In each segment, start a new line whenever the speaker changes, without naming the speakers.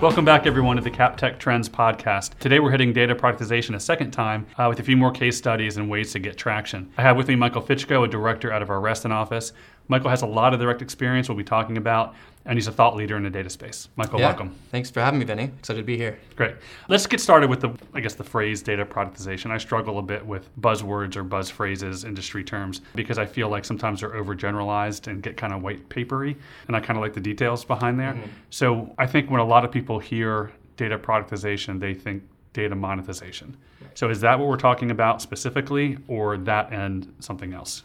Welcome back, everyone, to the CapTech Trends podcast. Today, we're hitting data productization a second time uh, with a few more case studies and ways to get traction. I have with me Michael Fitchko, a director out of our Reston office. Michael has a lot of direct experience we'll be talking about, and he's a thought leader in the data space. Michael,
Yeah.
welcome.
Thanks for having me, Vinny. Excited to be here.
Great. Let's get started with the, I guess, the phrase data productization. I struggle a bit with buzzwords or buzz phrases, industry terms, because I feel like sometimes they're overgeneralized and get kind of white papery, and I kind of like the details behind there. Mm-hmm. So I think when a lot of people hear data productization, they think data monetization. So is that what we're talking about specifically, or that and something else?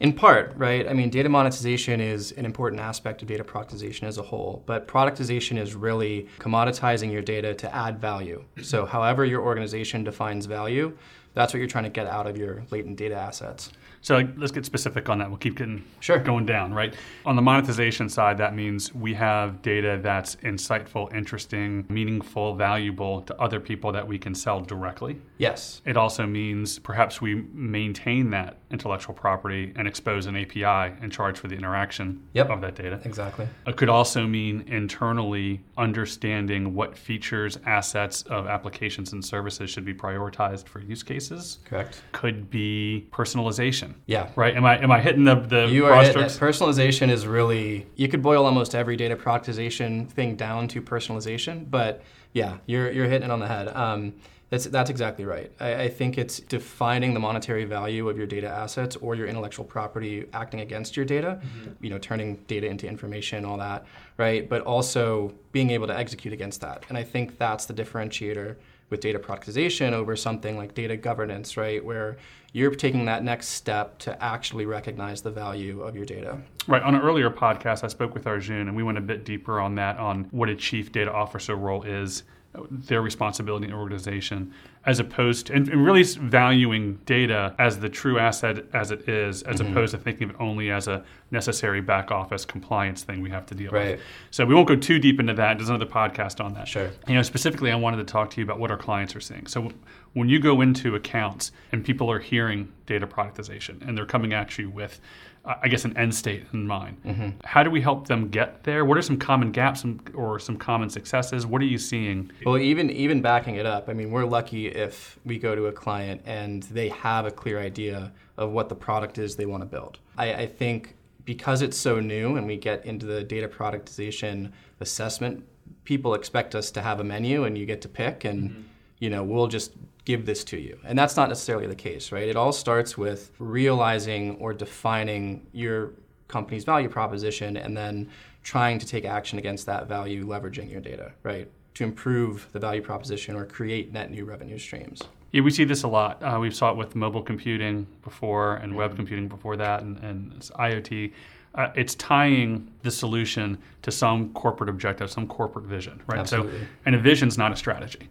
In part, right? I mean, data monetization is an important aspect of data productization as a whole, but productization is really commoditizing your data to add value. So, however your organization defines value, that's what you're trying to get out of your latent data assets.
So like, let's get specific on that. We'll keep getting
Sure.
going down, right? On the monetization side, that means we have data that's insightful, interesting, meaningful, valuable to other people that we can sell directly.
Yes.
It also means perhaps we maintain that intellectual property and expose an API and charge for the interaction
Yep.
of that data.
Exactly.
It could also mean internally understanding what features, assets of applications and services should be prioritized for use cases.
Correct.
Could be personalization.
Yeah.
Right? Am I am I hitting the the
You are
broad strokes?
personalization is really you could boil almost every data productization thing down to personalization, but yeah, you're you're hitting it on the head. Um, that's that's exactly right. I, I think it's defining the monetary value of your data assets or your intellectual property acting against your data. You know, turning data into information, all that, right? But also being able to execute against that. And I think that's the differentiator with data productization over something like data governance, right? Where you're taking that next step to actually recognize the value of your data.
Right. On an earlier podcast, I spoke with Arjun, and we went a bit deeper on that, on what a chief data officer role is, their responsibility in the organization, as opposed to, and, and really valuing data as the true asset as it is, as
Mm-hmm.
opposed to thinking of it only as a necessary back office compliance thing we have to deal
Right.
with. So we won't go too deep into that. There's another podcast on that.
Sure.
You know, specifically, I wanted to talk to you about what our clients are seeing. So when you go into accounts and people are hearing data productization and they're coming at you with, uh, I guess, an end state in mind,
Mm-hmm.
how do we help them get there? What are some common gaps or some common successes? What are you seeing?
Well, even even backing it up, I mean, we're lucky if we go to a client and they have a clear idea of what the product is they want to build. I, I think because it's so new and we get into the data productization assessment, people expect us to have a menu and you get to pick and you know we'll just give this to you and that's not necessarily the case right it all starts with realizing or defining your company's value proposition and then trying to take action against that value leveraging your data right to improve the value proposition or create net new revenue streams
Yeah, we see this a lot. Uh, we saw it with mobile computing before and web computing before that, and, and it's IoT. Uh, it's tying the solution to some corporate objective, some corporate vision, right?
Absolutely.
So, and a vision's not a strategy,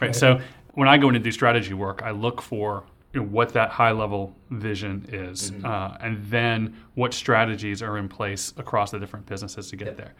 right?
Right.
So, when I go in to do strategy work, I look for you know, what that high level vision is, uh, and then what strategies are in place across the different businesses to get there.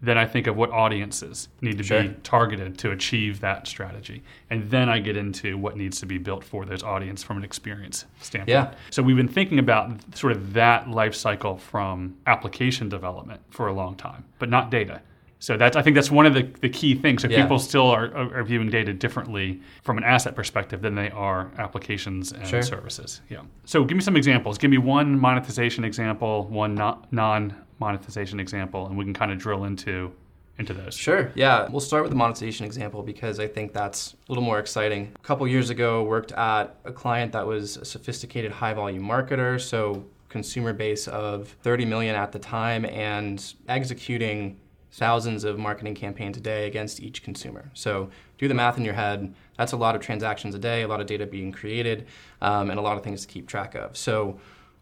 Then I think of what audiences need to
Sure.
be targeted to achieve that strategy. And then I get into what needs to be built for those audience from an experience standpoint.
Yeah.
So we've been thinking about sort of that life cycle from application development for a long time, but not data. So that's I think that's one of the, the key things. So
Yeah.
people still are, are viewing data differently from an asset perspective than they are applications and
Sure.
services. Yeah. So give me some examples. Give me one monetization example, one non monetization example, and we can kind of drill into into those.
Sure. Yeah. We'll start with the monetization example because I think that's a little more exciting. A couple years ago, worked at a client that was a sophisticated high volume marketer, so consumer base of 30 million at the time and executing thousands of marketing campaigns a day against each consumer. So do the math in your head. That's a lot of transactions a day, a lot of data being created, um, and a lot of things to keep track of. So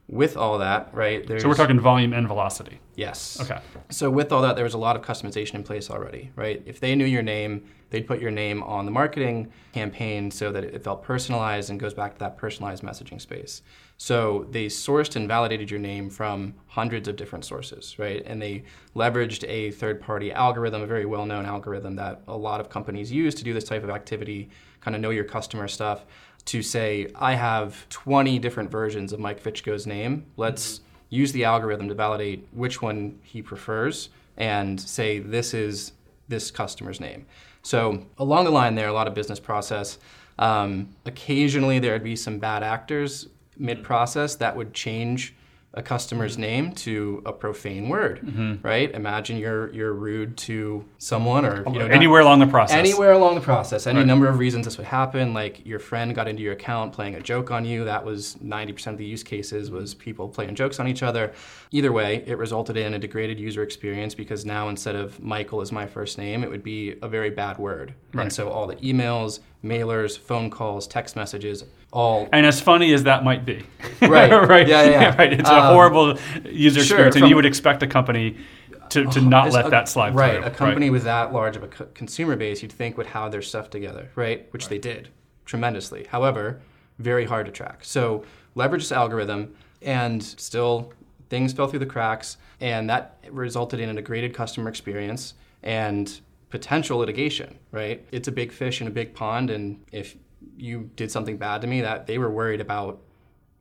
with all that, right? There's,
So we're talking volume and velocity.
yes.
Okay.
So with all that, there was a lot of customization in place already, right? If they knew your name, they'd put your name on the marketing campaign so that it felt personalized and goes back to that personalized messaging space. So they sourced and validated your name from hundreds of different sources, right? And they leveraged a third-party algorithm, a very well-known algorithm that a lot of companies use to do this type of activity, kind of know your customer stuff, to say, I have 20 different versions of Mike Fitchko's name. Let's use the algorithm to validate which one he prefers and say this is this customer's name. So along the line there, a lot of business process. Um, occasionally there would be some bad actors mid-process that would change a customer's name to a profane word,
Mm-hmm.
right? Imagine you're you're rude to someone or you know not-
Anywhere along the process.
Anywhere along the process, any
Right.
number of reasons this would happen. Like your friend got into your account playing a joke on you. That was 90% of the use cases was people playing jokes on each other. Either way, it resulted in a degraded user experience because now instead of Michael is my first name, it would be a very bad word.
Right.
And so all the emails, mailers, phone calls, text messages, all
And as funny as that might be,
Right.
right,
Yeah, yeah, yeah.
right. It's a
Um,
horrible user
sure,
experience, and you would expect a company to, to not let
a-
that slide
right,
through.
a company with that large of a co- consumer base, you'd think would have their stuff together, right? Which they did tremendously. However, very hard to track. So leverage this algorithm, and still things fell through the cracks, and that resulted in a degraded customer experience and potential litigation. Right? It's a big fish in a big pond, and if you did something bad to me, that they were worried about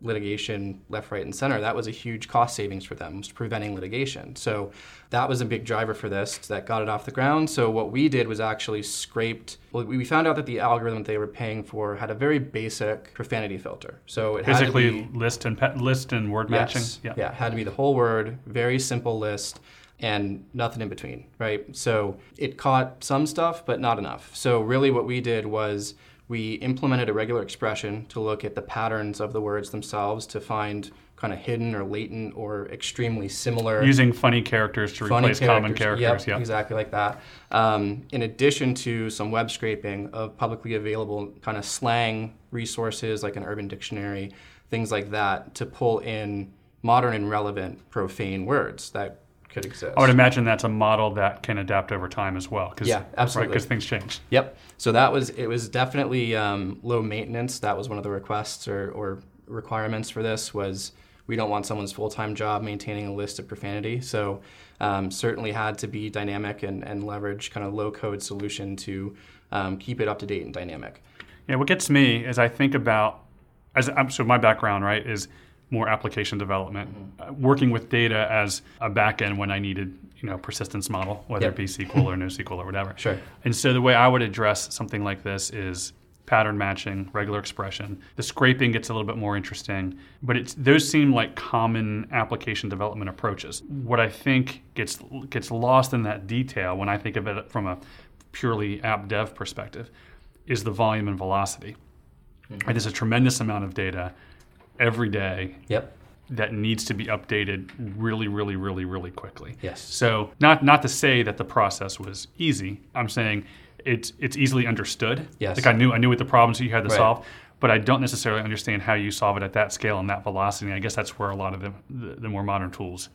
litigation left, right, and center. That was a huge cost savings for them, was preventing litigation. So that was a big driver for this that got it off the ground. So what we did was actually scraped. Well, we found out that the algorithm that they were paying for had a very basic profanity filter. So it had to
Basically,
be,
list and pe- list and word matching.
Yes.
Yeah.
yeah, it had to be the whole word, very simple list, and nothing in between, right? So it caught some stuff, but not enough. So really, what we did was we implemented a regular expression to look at the patterns of the words themselves to find kind of hidden or latent or extremely similar
Using funny characters to
funny
replace common characters.
Yep,
yeah.
exactly like that. Um, in addition to some web scraping of publicly available kind of slang resources like an Urban Dictionary, things like that, to pull in modern and relevant profane words that could exist.
I would imagine that's a model that can adapt over time as well. Cause,
Yeah, absolutely.
Because things change.
Yep. So that was it. Was definitely um, low maintenance. That was one of the requests or, or requirements for this. Was we don't want someone's full time job maintaining a list of profanity. So um, certainly had to be dynamic and, and leverage kind of low code solution to um, keep it up to date and dynamic.
Yeah, what gets me is I think about as I'm, so my background right is more application development,
Mm-hmm.
uh, working with data as a backend when I needed you know persistence model, whether
Yep.
it be SQL or NoSQL or whatever.
Sure.
And so the way I would address something like this is pattern matching, regular expression. The scraping gets a little bit more interesting, but it's those seem like common application development approaches. What I think gets gets lost in that detail when I think of it from a purely app dev perspective is the volume and velocity. And there's a tremendous amount of data every day
Yep.
that needs to be updated really, really, really, really quickly.
Yes.
So not not to say that the process was easy. I'm saying it's it's easily understood.
Yes.
Like I knew I knew what the problems you had to
Right.
solve, but I don't necessarily understand how you solve it at that scale and that velocity. I guess that's where a lot of the the, the more modern tools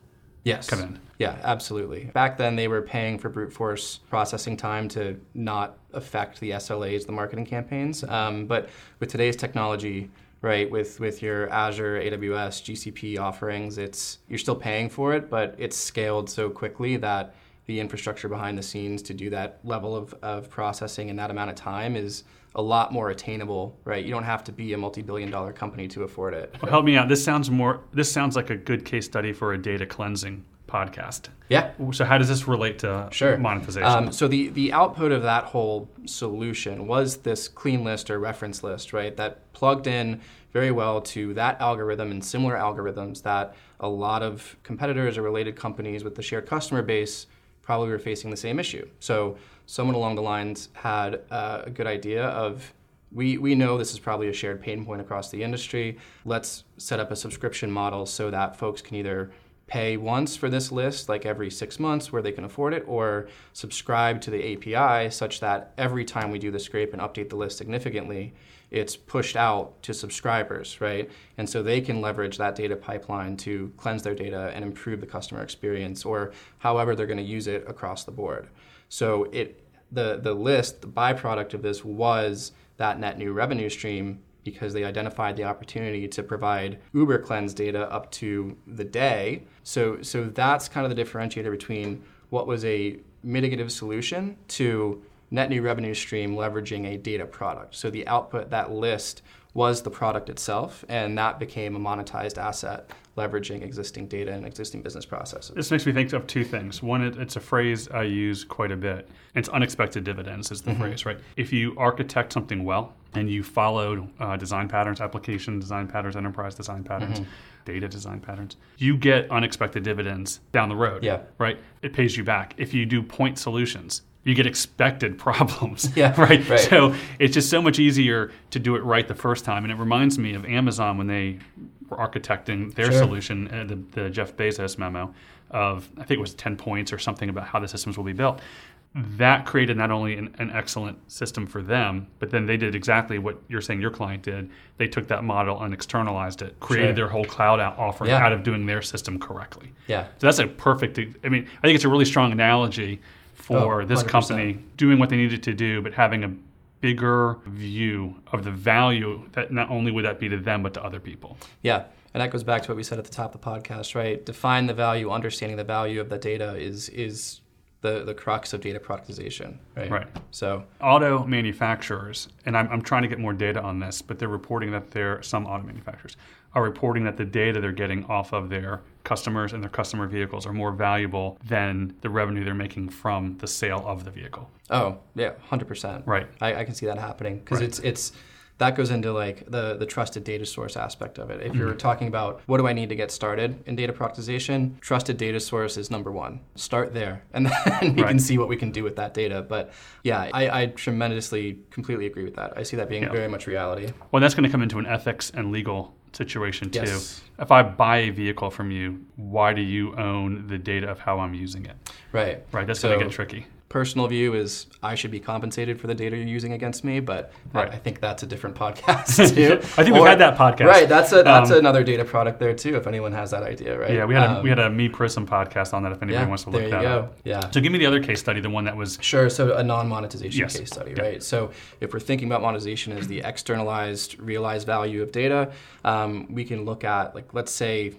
Yes.
come in.
Yeah, absolutely. Back then, they were paying for brute force processing time to not affect the SLAs, the marketing campaigns. Um, but with today's technology, right, with with your Azure, AWS, GCP offerings, it's you're still paying for it, but it's scaled so quickly that the infrastructure behind the scenes to do that level of, of processing in that amount of time is a lot more attainable, right? You don't have to be a multi-billion dollar company to afford it.
Well, help me out. This sounds more. This sounds like a good case study for a data cleansing podcast.
Yeah,
So how does this relate to
Sure.
monetization?
Um, so the, the output of that whole solution was this clean list or reference list, right? That plugged in very well to that algorithm and similar algorithms that a lot of competitors or related companies with the shared customer base probably were facing the same issue. So someone along the lines had uh, a good idea of we, we know this is probably a shared pain point across the industry. Let's set up a subscription model so that folks can either pay once for this list, like every six months where they can afford it, or subscribe to the API such that every time we do the scrape and update the list significantly, it's pushed out to subscribers, right? And so they can leverage that data pipeline to cleanse their data and improve the customer experience or however they're going to use it across the board. So it the the list, the byproduct of this was that net new revenue stream because they identified the opportunity to provide Uber cleanse data up to the day. So so that's kind of the differentiator between what was a mitigative solution to net new revenue stream leveraging a data product. So the output that list was the product itself and that became a monetized asset leveraging existing data and existing business processes.
This makes me think of two things. One, it, it's a phrase I use quite a bit. It's unexpected dividends is the
Mm-hmm.
phrase, right? If you architect something well and you follow uh, design patterns, application design patterns, enterprise design patterns,
Mm-hmm.
data design patterns, you get unexpected dividends down the road.
Yeah.
Right? It pays you back. If you do point solutions, you get expected problems.
Yeah,
Right?
right.
So it's just so much easier to do it right the first time. And it reminds me of Amazon when they were architecting their
Sure.
solution, uh, the, the Jeff Bezos memo of, I think it was 10 points or something about how the systems will be built. That created not only an, an excellent system for them, but then they did exactly what you're saying your client did. They took that model and externalized it, created
Sure.
their whole cloud out offering
Yeah.
out of doing their system correctly.
Yeah.
So that's a perfect, I mean, I think it's a really strong analogy Oh, for
Oh,
this
100%.
company doing what they needed to do, but having a bigger view of the value that not only would that be to them, but to other people.
Yeah. And that goes back to what we said at the top of the podcast, right? Define the value, understanding the value of the data is is the, the crux of data productization, right?
Right.
So
Auto manufacturers, and I'm, I'm trying to get more data on this, but they're reporting that there are some auto manufacturers are reporting that the data they're getting off of their customers and their customer vehicles are more valuable than the revenue they're making from the sale of the vehicle.
Oh yeah, hundred percent.
Right.
I, I can see that happening because
Right.
it's it's that goes into like the the trusted data source aspect of it. If
Mm-hmm.
you're talking about what do I need to get started in data productization, trusted data source is number one. Start there, and then we
Right.
can see what we can do with that data. But yeah, I, I tremendously completely agree with that. I see that being
Yeah.
very much reality.
Well, that's going to come into an ethics and legal situation too.
Yes.
If I buy a vehicle from you, why do you own the data of how I'm using it?
Right.
Right, that's
So-
going to get tricky.
Personal view is I should be compensated for the data you're using against me, but I-
Right.
I, think that's a different podcast too.
I think we've had that podcast.
Right, that's a that's
Um,
another data product there too. If anyone has that idea, right?
Yeah, we had a,
Um,
we had a MePrism podcast on that. If anybody
yeah,
wants to look
there
that
you go.
up.
Yeah.
So give me the other case study, the one that was
Sure. So a non-monetization
Yes.
case study,
Yeah.
right? So if we're thinking about monetization as the externalized, realized value of data, um, we can look at like let's say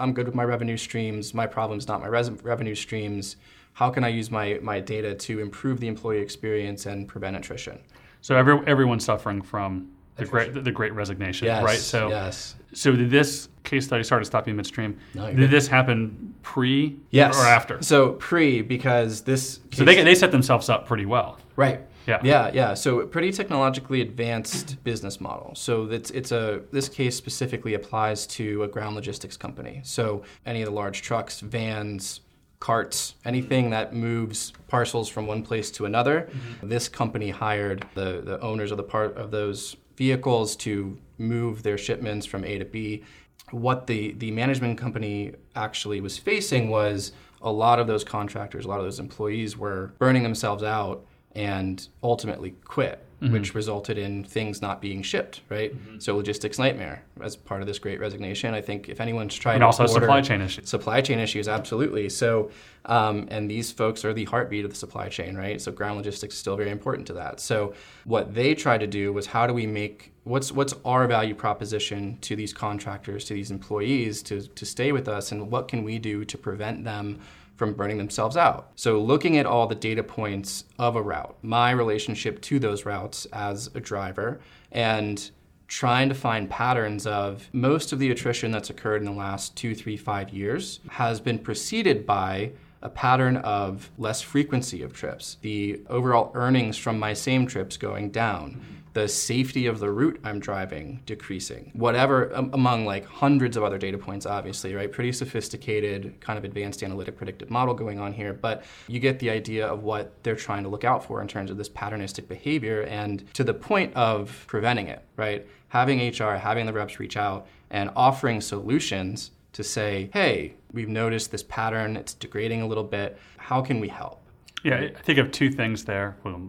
I'm good with my revenue streams. My problem's not my res- revenue streams. How can I use my my data to improve the employee experience and prevent attrition?
so every, everyone's suffering from the great the, the great resignation,
Yes.
right? So
yes.
so did this case study sorry to stop you midstream?
No,
did
good.
this happen pre
Yes.
or after?
So pre because this.
So they they set themselves up pretty well.
Right.
Yeah.
Yeah, yeah. So pretty technologically advanced business model. So it's it's a this case specifically applies to a ground logistics company. So any of the large trucks, vans, carts, anything that moves parcels from one place to another. Mm-hmm. This company hired the the owners of the part of those vehicles to move their shipments from A to B. What the the management company actually was facing was a lot of those contractors, a lot of those employees were burning themselves out and ultimately quit, which resulted in things not being shipped, right? So logistics nightmare as part of this great resignation. I think if anyone's trying
And
to
also
order-
supply chain issues.
supply chain issues, absolutely. So, um, and these folks are the heartbeat of the supply chain, right? So, ground logistics is still very important to that. So, what they tried to do was how do we make what's what's our value proposition to these contractors, to these employees, to to stay with us, and what can we do to prevent them from burning themselves out. So, looking at all the data points of a route, my relationship to those routes as a driver, and trying to find patterns of most of the attrition that's occurred in the last two, three, five years has been preceded by a pattern of less frequency of trips, the overall earnings from my same trips going down, the safety of the route I'm driving decreasing, whatever, um, among like hundreds of other data points, obviously, right? Pretty sophisticated, kind of advanced analytic predictive model going on here, but you get the idea of what they're trying to look out for in terms of this patternistic behavior and to the point of preventing it, right? Having HR, having the reps reach out and offering solutions to say, hey, we've noticed this pattern, it's degrading a little bit. How can we help?
Yeah, I think of two things there. Well,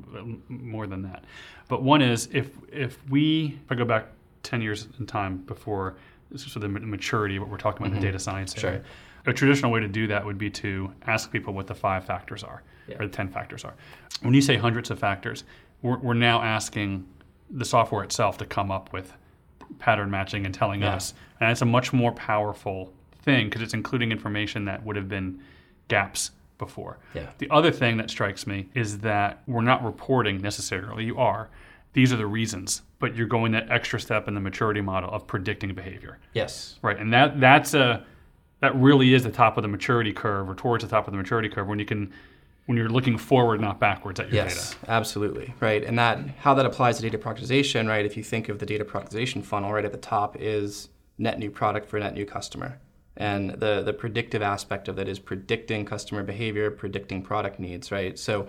more than that, but one is if if we if I go back ten years in time before so the maturity of what we're talking about in the mm-hmm. data science
Sure.
a traditional way to do that would be to ask people what the five factors are
Yeah.
or the ten factors are. When you say hundreds of factors, we're, we're now asking the software itself to come up with pattern matching and telling
Yeah.
us, and it's a much more powerful thing because it's including information that would have been gaps before.
Yeah.
The other thing that strikes me is that we're not reporting necessarily, you are, these are the reasons, but you're going that extra step in the maturity model of predicting behavior.
Yes.
Right. And that that's a that really is the top of the maturity curve or towards the top of the maturity curve when you can when you're looking forward not backwards at your
yes,
data.
Yes, absolutely. Right. And that how that applies to data productization, right? If you think of the data productization funnel, right at the top is net new product for net new customer. And the the predictive aspect of that is predicting customer behavior, predicting product needs, right? So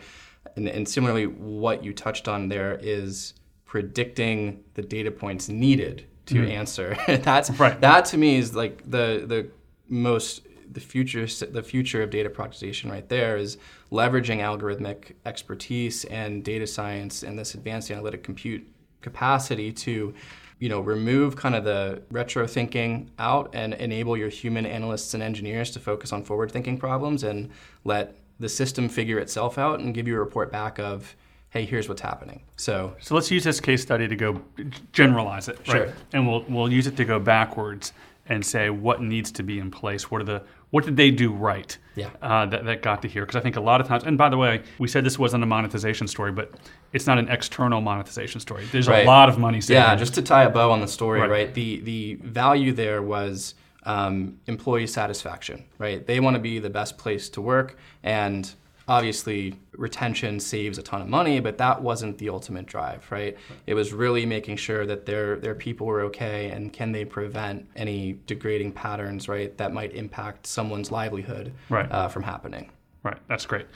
and, and similarly what you touched on there is predicting the data points needed to mm-hmm. answer. That's right. that to me is like the the most the future the future of data productization right there is leveraging algorithmic expertise and data science and this advanced analytic compute capacity to you know remove kind of the retro thinking out and enable your human analysts and engineers to focus on forward thinking problems and let the system figure itself out and give you a report back of hey here's what's happening so
so let's use this case study to go generalize it
right sure.
and we'll we'll use it to go backwards and say what needs to be in place. What are the what did they do right?
Yeah.
Uh, that that got to here because I think a lot of times. And by the way, we said this wasn't a monetization story, but it's not an external monetization story. There's right. a lot of money saved.
Yeah. Just to tie a bow on the story, right? right the the value there was. Um, employee satisfaction, right? They want to be the best place to work, and obviously retention saves a ton of money, but that wasn't the ultimate drive, right? It was really making sure that their their people were okay and can they prevent any degrading patterns, right, that might impact someone's livelihood
right.
uh, from happening.
Right. That's great.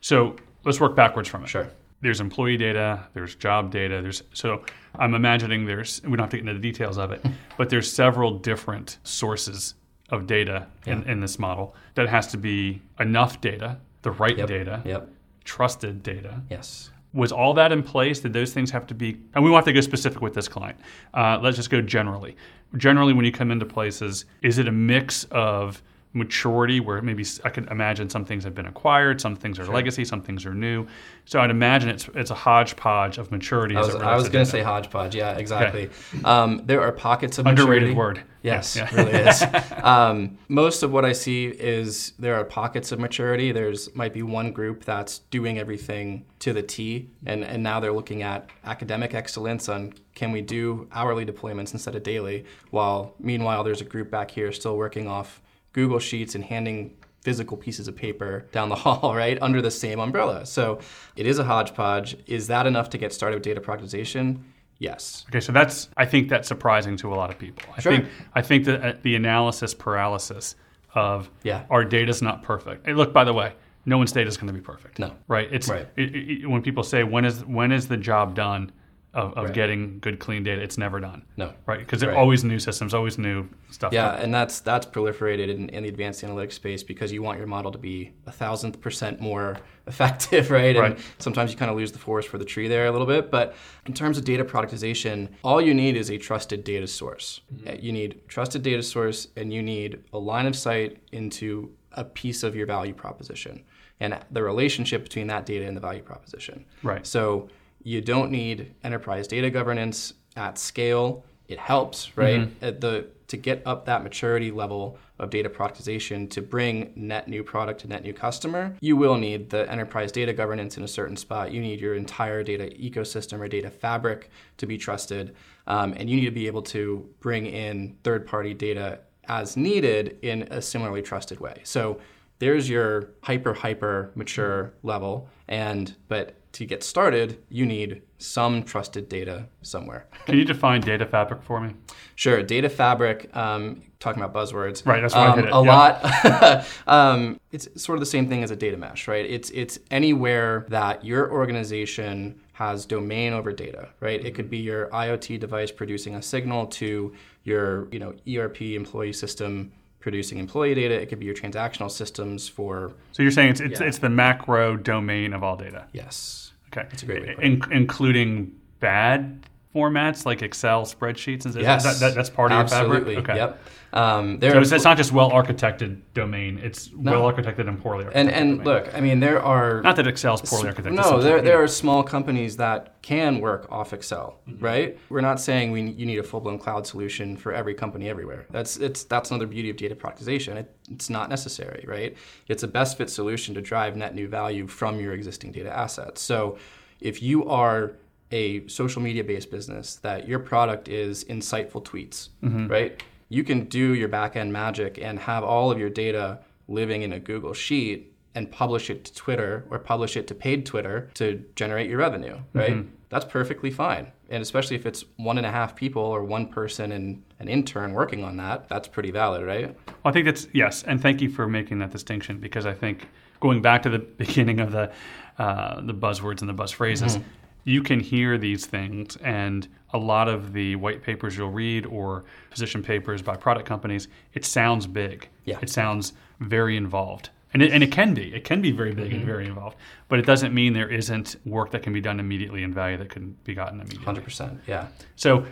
So let's work backwards from it.
Sure.
There's employee data, there's job data, there's so I'm imagining there's we don't have to get into the details of it, but there's several different sources of data yeah. in, in this model that has to be enough data the right
yep.
data,
yep.
trusted data.
Yes.
Was all that in place? Did those things have to be? And we want to go specific with this client. Uh, let's just go generally. Generally, when you come into places, is it a mix of maturity where maybe I could imagine some things have been acquired, some things are sure. legacy, some things are new. So I'd imagine it's it's a hodgepodge of maturity.
I was, was going to say hodgepodge. Yeah, exactly. Okay. Um, there are pockets of
underrated
maturity.
word.
Yes, yeah. it really is. um, most of what I see is there are pockets of maturity. There's might be one group that's doing everything to the T, and and now they're looking at academic excellence on can we do hourly deployments instead of daily. While meanwhile, there's a group back here still working off Google Sheets and handing physical pieces of paper down the hall, right, under the same umbrella. So it is a hodgepodge. Is that enough to get started with data productization? Yes.
Okay, so that's I think that's surprising to a lot of people. I
sure.
think I think that uh, the analysis paralysis of
yeah.
our data's not perfect. Hey, look, by the way, no one's data is going to be perfect.
No.
Right? It's
right.
It, it, when people say when is when is the job done? Of, of right. getting good clean data. It's never done.
No,
right? Because there are always new systems, always new stuff.
Yeah, and that's that's proliferated in, in, the advanced analytics space because you want your model to be a thousandth percent more effective, right?
right?
And sometimes you kind of lose the forest for the tree there a little bit. But in terms of data productization, all you need is a trusted data source. Mm-hmm. You need trusted data source, and you need a line of sight into a piece of your value proposition and the relationship between that data and the value proposition.
Right.
So you don't need enterprise data governance at scale. It helps, right? Mm-hmm. At the to get up that maturity level of data productization to bring net new product to net new customer, you will need the enterprise data governance in a certain spot. You need your entire data ecosystem or data fabric to be trusted, um, and you need to be able to bring in third-party data as needed in a similarly trusted way. So there's your hyper hyper mature level, and but to get started, you need some trusted data somewhere.
Can you define data fabric for me?
Sure. Data fabric, um, talking about buzzwords.
Right, that's why um, I hit it.
A lot. um, it's sort of the same thing as a data mesh, right? It's, it's anywhere that your organization has domain over data, right? It could be your IoT device producing a signal to your you know, ERP employee system producing employee data. It could be your transactional systems for.
So you're saying it's it's, yeah. it's the macro domain of all data.
Yes.
Okay.
That's a great way.
In, including bad formats like Excel spreadsheets. Is,
yes.
That, that, that's part of
Absolutely.
your fabric.
Okay. Yep. Um,
so it's, it's, not just well architected domain; it's no. well architected and poorly architected.
And and
domain.
look, I mean, there are
not that Excel is poorly architected.
No, there there are small companies that can work off Excel, mm-hmm. right? We're not saying we you need a full blown cloud solution for every company everywhere. That's it's that's another beauty of data productization. It, it's not necessary, right? It's a best fit solution to drive net new value from your existing data assets. So, if you are a social media based business that your product is insightful tweets, right? You can do your back end magic and have all of your data living in a Google Sheet and publish it to Twitter or publish it to paid Twitter to generate your revenue, right? That's perfectly fine. And especially if it's one and a half people or one person and an intern working on that, that's pretty valid, right?
Well, I think that's yes, and thank you for making that distinction because I think going back to the beginning of the uh, the buzzwords and the buzz phrases,
Mm-hmm.
You can hear these things, and a lot of the white papers you'll read or position papers by product companies, it sounds big.
Yeah.
It sounds very involved. And it, and it can be. It can be very big
Mm-hmm.
and very involved. But it doesn't mean there isn't work that can be done immediately and value that can be gotten immediately.
100%. Yeah.
So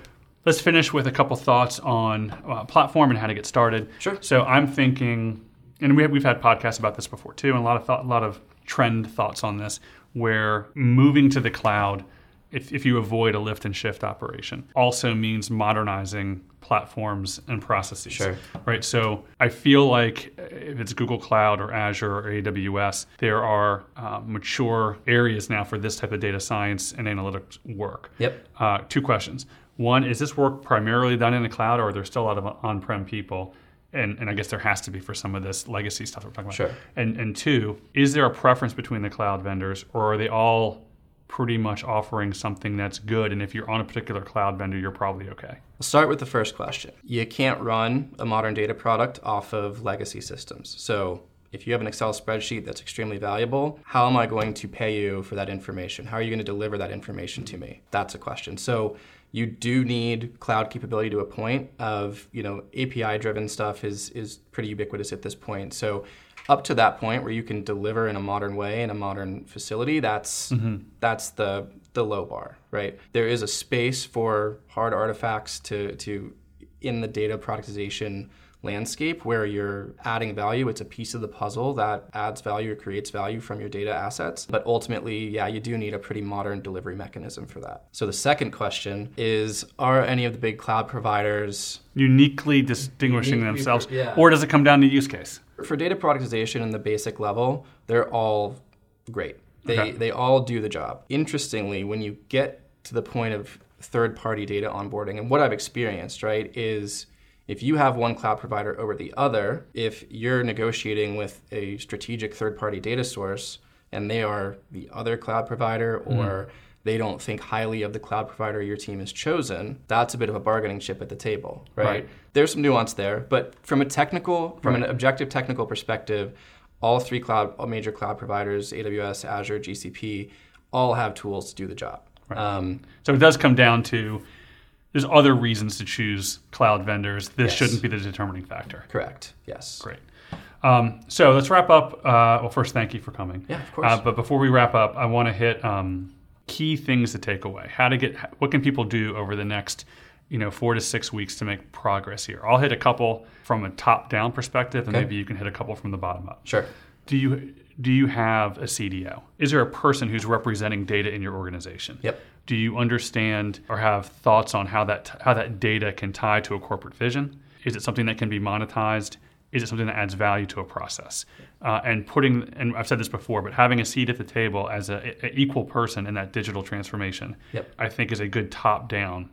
let's finish with a couple thoughts on uh, platform and how to get started.
Sure.
So I'm thinking, and we have, we've had podcasts about this before too, and a lot of thought, a lot of trend thoughts on this, where moving to the cloud, if, if you avoid a lift and shift operation, also means modernizing platforms and processes.
Sure.
Right. So I feel like if it's Google Cloud or Azure or AWS, there are uh, mature areas now for this type of data science and analytics work.
Yep.
Uh, two questions. One, is this work primarily done in the cloud or are there still a lot of on prem people? And, and I guess there has to be for some of this legacy stuff we're talking about.
Sure.
And, and two, is there a preference between the cloud vendors or are they all pretty much offering something that's good? And if you're on a particular cloud vendor, you're probably okay.
We'll start with the first question. You can't run a modern data product off of legacy systems. So if you have an Excel spreadsheet that's extremely valuable, how am I going to pay you for that information? How are you going to deliver that information to me? That's a question. So you do need cloud capability to a point of, you know, API driven stuff is is pretty ubiquitous at this point. So up to that point where you can deliver in a modern way in a modern facility, that's mm-hmm. that's the the low bar, right? There is a space for hard artifacts to to in the data productization landscape where you're adding value. It's a piece of the puzzle that adds value or creates value from your data assets. But ultimately, yeah, you do need a pretty modern delivery mechanism for that. So the second question is Are any of the big cloud providers
Uniquely distinguishing
Uniquely-
themselves,
yeah.
or does it come down to use case?
for data productization in the basic level, they're all great. They
Okay.
they all do the job. Interestingly, when you get to the point of third party data onboarding, and what I've experienced, right, is if you have one cloud provider over the other, if you're negotiating with a strategic third party data source and they are the other cloud provider or they don't think highly of the cloud provider your team has chosen, that's a bit of a bargaining chip at the table, right?
Right.
There's some nuance there, but from a technical, from an objective technical perspective, all three cloud, all major cloud providers, AWS, Azure, GCP, all have tools to do the job. Um,
So it does come down to there's other reasons to choose cloud vendors. This
Yes.
shouldn't be the determining factor.
correct. Yes.
Great. Um, so let's wrap up. Uh, well, first, thank you for coming.
Yeah, of course.
Uh, but before we wrap up, I want to hit um, key things to take away. How to get? What can people do over the next, you know, four to six weeks to make progress here? I'll hit a couple from a top-down perspective, and
Okay.
maybe you can hit a couple from the bottom up.
Sure.
Do you do you have a CDO? Is there a person who's representing data in your organization?
Yep.
Do you understand or have thoughts on how that how that data can tie to a corporate vision? Is it something that can be monetized? Is it something that adds value to a process? Uh, and putting and I've said this before, but having a seat at the table as a, a equal person in that digital transformation,
Yep.
I think is a good top down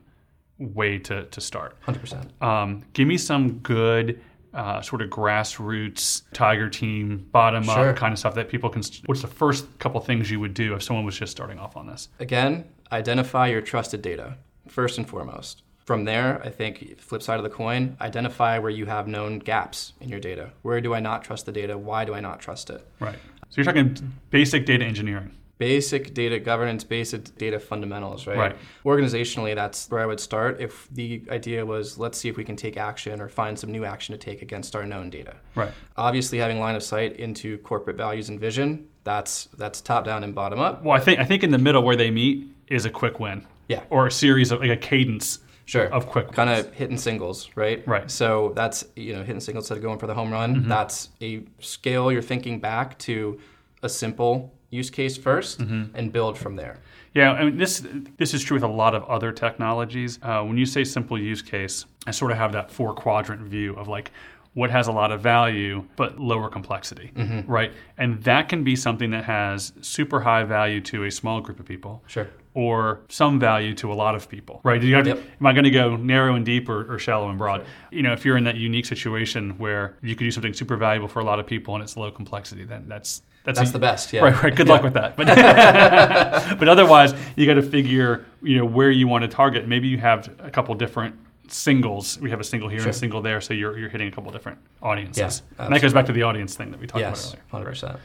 way to to start.
100%.
Um, give me some good uh, sort of grassroots tiger team, bottom
Sure.
up kind of stuff that people can. What's the first couple things you would do if someone was just starting off on this?
Again, identify your trusted data first and foremost. From there, I think flip side of the coin, identify where you have known gaps in your data. Where do I not trust the data? Why do I not trust it?
Right. So you're talking basic data engineering.
Basic data governance, basic data fundamentals, right?
Right.
Organizationally, that's where I would start. If the idea was, let's see if we can take action or find some new action to take against our known data.
Right.
Obviously, having line of sight into corporate values and vision, that's that's top down and bottom up.
Well, I think I think in the middle where they meet is a quick win.
Yeah.
Or a series of like a cadence
Sure.
of quick.
kind of hitting singles, right?
Right. Mm-hmm.
So that's you know hitting singles instead of going for the home run. That's a scale you're thinking back to a simple use case 1st
Mm-hmm.
and build from there.
Yeah, I mean this this is true with a lot of other technologies. Uh, when you say simple use case, I sort of have that four quadrant view of like what has a lot of value but lower complexity,
Mm-hmm.
right? And that can be something that has super high value to a small group of people.
Sure.
Or some value to a lot of people, right? You have to-
Yep.
Am I going to go narrow and deep or, or shallow and broad? You know, if you're in that unique situation where you could do something super valuable for a lot of people and it's low complexity, then that's that's,
That's
a-
the best, yeah.
Right, right. Good luck with that. But but otherwise, you got to figure, you know, where you want to target. Maybe you have a couple different singles. We have a single here and a single there, so you're you're hitting a couple different audiences.
Yeah,
and that goes back to the audience thing that we talked
Yes,
about earlier.
percent.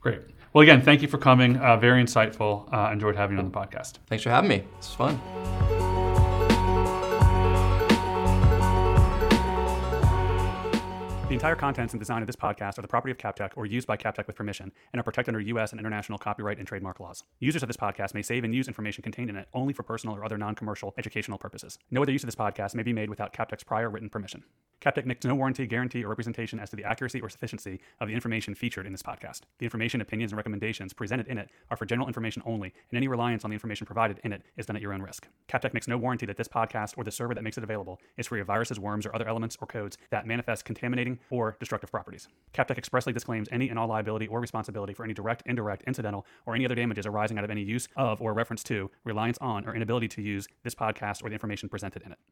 Great. Well, again, thank you for coming. Uh, very insightful. Uh, enjoyed having you on the podcast.
Thanks for having me. This was fun.
The entire contents and design of this podcast are the property of CapTech or used by CapTech with permission and are protected under U.S. and international copyright and trademark laws. Users of this podcast may save and use information contained in it only for personal or other non-commercial educational purposes. No other use of this podcast may be made without CapTech's prior written permission. CapTech makes no warranty, guarantee, or representation as to the accuracy or sufficiency of the information featured in this podcast. The information, opinions, and recommendations presented in it are for general information only, and any reliance on the information provided in it is done at your own risk. CapTech makes no warranty that this podcast or the server that makes it available is free of viruses, worms, or other elements or codes that manifest contaminating or destructive properties. CapTech expressly disclaims any and all liability or responsibility for any direct, indirect, incidental, or any other damages arising out of any use of or reference to, reliance on, or inability to use this podcast or the information presented in it.